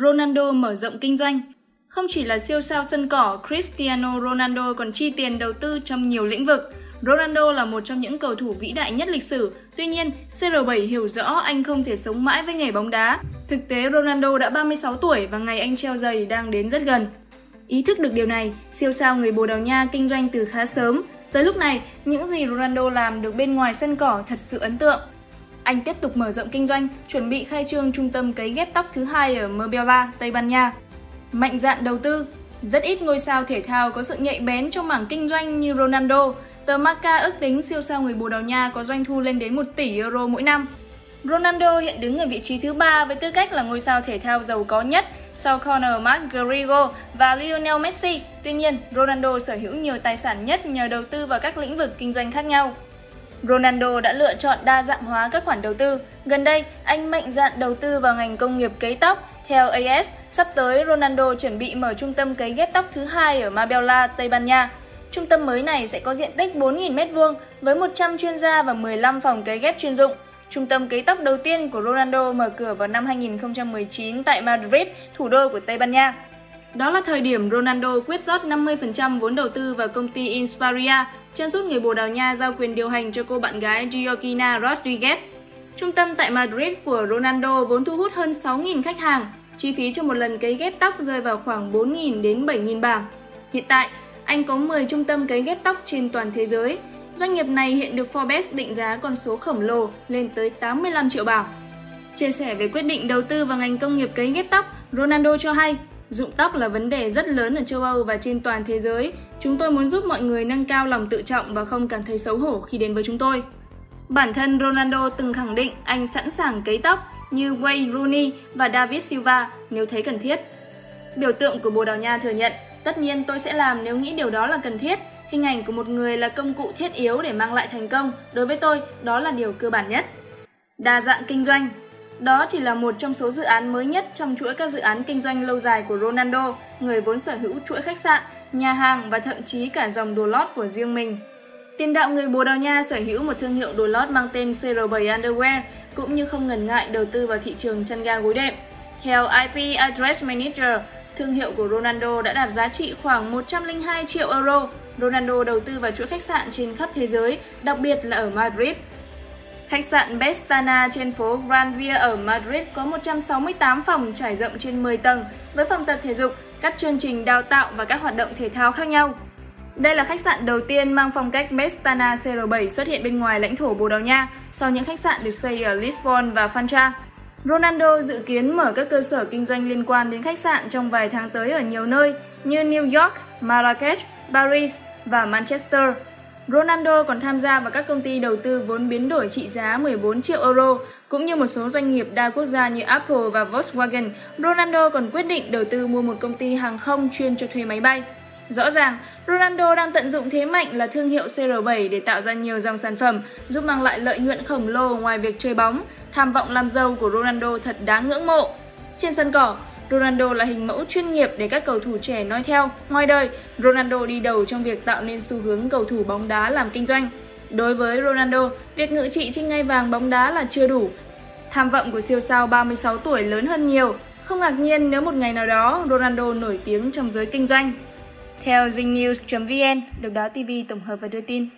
Ronaldo mở rộng kinh doanh. Không chỉ là siêu sao sân cỏ, Cristiano Ronaldo còn chi tiền đầu tư trong nhiều lĩnh vực. Ronaldo là một trong những cầu thủ vĩ đại nhất lịch sử. Tuy nhiên, CR7 hiểu rõ anh không thể sống mãi với nghề bóng đá. Thực tế, Ronaldo đã 36 tuổi và ngày anh treo giày đang đến rất gần. Ý thức được điều này, siêu sao người Bồ Đào Nha kinh doanh từ khá sớm. Tới lúc này, những gì Ronaldo làm được bên ngoài sân cỏ thật sự ấn tượng. Anh tiếp tục mở rộng kinh doanh, chuẩn bị khai trương trung tâm cấy ghép tóc thứ hai ở Marbella, Tây Ban Nha. Mạnh dạn đầu tư, rất ít ngôi sao thể thao có sự nhạy bén trong mảng kinh doanh như Ronaldo. Tờ Marca ước tính siêu sao người Bồ Đào Nha có doanh thu lên đến 1 tỷ euro mỗi năm. Ronaldo hiện đứng ở vị trí thứ ba với tư cách là ngôi sao thể thao giàu có nhất sau Conor McGregor và Lionel Messi. Tuy nhiên, Ronaldo sở hữu nhiều tài sản nhất nhờ đầu tư vào các lĩnh vực kinh doanh khác nhau. Ronaldo đã lựa chọn đa dạng hóa các khoản đầu tư. Gần đây, anh mạnh dạn đầu tư vào ngành công nghiệp cấy tóc. Theo AS, sắp tới Ronaldo chuẩn bị mở trung tâm cấy ghép tóc thứ hai ở Marbella, Tây Ban Nha. Trung tâm mới này sẽ có diện tích 4.000 m2 với 100 chuyên gia và 15 phòng cấy ghép chuyên dụng. Trung tâm cấy tóc đầu tiên của Ronaldo mở cửa vào năm 2019 tại Madrid, thủ đô của Tây Ban Nha. Đó là thời điểm Ronaldo quyết rót 50% vốn đầu tư vào công ty Insparia, chân giúp người Bồ Đào Nha giao quyền điều hành cho cô bạn gái Georgina Rodriguez. Trung tâm tại Madrid của Ronaldo vốn thu hút hơn 6.000 khách hàng, chi phí cho một lần cấy ghép tóc rơi vào khoảng 4.000 đến 7.000 bảng. Hiện tại, anh có 10 trung tâm cấy ghép tóc trên toàn thế giới. Doanh nghiệp này hiện được Forbes định giá con số khổng lồ lên tới 85 triệu bảng. Chia sẻ về quyết định đầu tư vào ngành công nghiệp cấy ghép tóc, Ronaldo cho hay, Dụng tóc là vấn đề rất lớn ở châu Âu và trên toàn thế giới. Chúng tôi muốn giúp mọi người nâng cao lòng tự trọng và không cảm thấy xấu hổ khi đến với chúng tôi. Bản thân Ronaldo từng khẳng định anh sẵn sàng cấy tóc như Wayne Rooney và David Silva nếu thấy cần thiết. Biểu tượng của Bồ Đào Nha thừa nhận, tất nhiên tôi sẽ làm nếu nghĩ điều đó là cần thiết. Hình ảnh của một người là công cụ thiết yếu để mang lại thành công. Đối với tôi, đó là điều cơ bản nhất. Đa dạng kinh doanh đó chỉ là một trong số dự án mới nhất trong chuỗi các dự án kinh doanh lâu dài của Ronaldo, người vốn sở hữu chuỗi khách sạn, nhà hàng và thậm chí cả dòng đồ lót của riêng mình. Tiền đạo người Bồ Đào Nha sở hữu một thương hiệu đồ lót mang tên CR7 Underwear cũng như không ngần ngại đầu tư vào thị trường chăn ga gối đệm. Theo IP Address Manager, thương hiệu của Ronaldo đã đạt giá trị khoảng 102 triệu euro. Ronaldo đầu tư vào chuỗi khách sạn trên khắp thế giới, đặc biệt là ở Madrid. Khách sạn Bestana trên phố Gran Via ở Madrid có 168 phòng trải rộng trên 10 tầng với phòng tập thể dục, các chương trình đào tạo và các hoạt động thể thao khác nhau. Đây là khách sạn đầu tiên mang phong cách Bestana CR7 xuất hiện bên ngoài lãnh thổ Bồ Đào Nha sau những khách sạn được xây ở Lisbon và Fancha. Ronaldo dự kiến mở các cơ sở kinh doanh liên quan đến khách sạn trong vài tháng tới ở nhiều nơi như New York, Marrakech, Paris và Manchester. Ronaldo còn tham gia vào các công ty đầu tư vốn biến đổi trị giá 14 triệu euro, cũng như một số doanh nghiệp đa quốc gia như Apple và Volkswagen. Ronaldo còn quyết định đầu tư mua một công ty hàng không chuyên cho thuê máy bay. Rõ ràng, Ronaldo đang tận dụng thế mạnh là thương hiệu CR7 để tạo ra nhiều dòng sản phẩm, giúp mang lại lợi nhuận khổng lồ ngoài việc chơi bóng. Tham vọng làm giàu của Ronaldo thật đáng ngưỡng mộ. Trên sân cỏ, Ronaldo là hình mẫu chuyên nghiệp để các cầu thủ trẻ noi theo. Ngoài đời, Ronaldo đi đầu trong việc tạo nên xu hướng cầu thủ bóng đá làm kinh doanh. Đối với Ronaldo, việc ngự trị trên ngai vàng bóng đá là chưa đủ. Tham vọng của siêu sao 36 tuổi lớn hơn nhiều. Không ngạc nhiên nếu một ngày nào đó Ronaldo nổi tiếng trong giới kinh doanh. Theo zingnews.vn, Độc đáo TV tổng hợp và đưa tin.